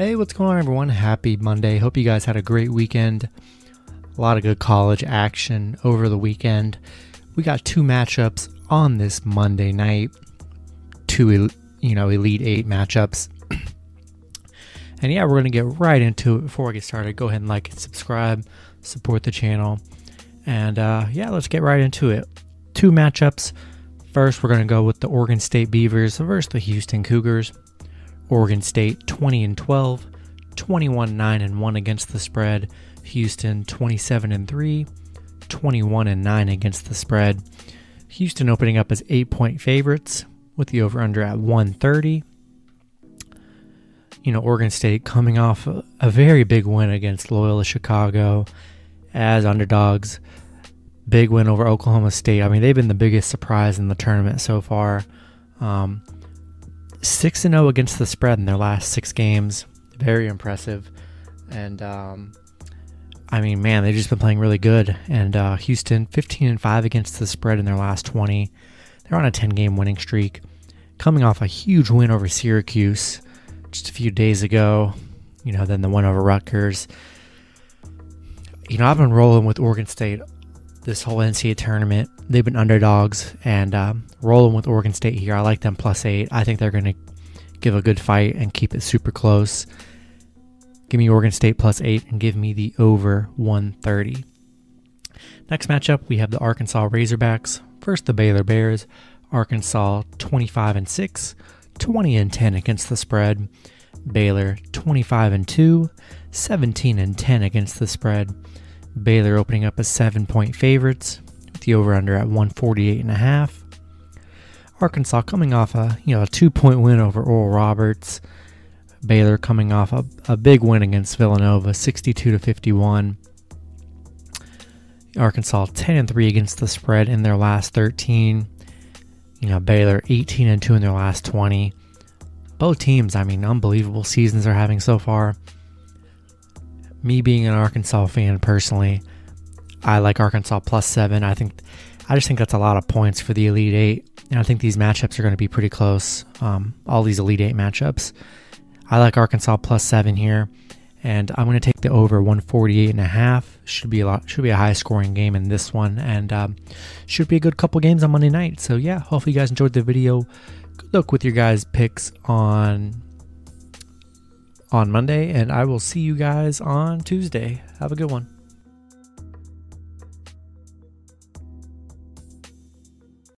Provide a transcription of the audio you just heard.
Hey, what's going on, everyone? Happy Monday. Hope you guys had a great weekend. A lot of good college action over the weekend. We got two matchups on this Monday night. Two, you know, Elite Eight matchups. and yeah, we're going to get right into it. Before I get started, go ahead and like and subscribe, support the channel. And uh, yeah, let's get right into it. Two matchups. First, we're going to go with the Oregon State Beavers versus the Houston Cougars. Oregon State 20 and 12, 21 9 and 1 against the spread. Houston 27 and 3, 21 and 9 against the spread. Houston opening up as 8 point favorites with the over under at 130. You know, Oregon State coming off a, a very big win against Loyola Chicago as underdogs. Big win over Oklahoma State. I mean, they've been the biggest surprise in the tournament so far. Um, 6 and 0 against the spread in their last six games. Very impressive. And, um, I mean, man, they've just been playing really good. And uh, Houston, 15 and 5 against the spread in their last 20. They're on a 10 game winning streak. Coming off a huge win over Syracuse just a few days ago. You know, then the one over Rutgers. You know, I've been rolling with Oregon State this whole NCAA tournament. They've been underdogs and um, rolling with Oregon State here. I like them plus eight. I think they're going to give a good fight and keep it super close. Give me Oregon State plus eight and give me the over 130. Next matchup, we have the Arkansas Razorbacks. First, the Baylor Bears. Arkansas 25 and 6, 20 and 10 against the spread. Baylor 25 and 2, 17 and 10 against the spread. Baylor opening up as seven point favorites, with the over under at 148 and a half. Arkansas coming off a you know a two point win over Oral Roberts. Baylor coming off a, a big win against Villanova, 62 to 51. Arkansas 10 and 3 against the spread in their last 13. You know, Baylor 18 and 2 in their last 20. Both teams, I mean, unbelievable seasons they're having so far me being an Arkansas fan personally, I like Arkansas plus seven. I think I just think that's a lot of points for the Elite Eight, and I think these matchups are going to be pretty close. Um, all these Elite Eight matchups, I like Arkansas plus seven here, and I'm going to take the over 148 and a half. Should be a lot. Should be a high scoring game in this one, and um, should be a good couple games on Monday night. So yeah, hopefully you guys enjoyed the video. Good luck with your guys' picks on on Monday, and I will see you guys on Tuesday. Have a good one.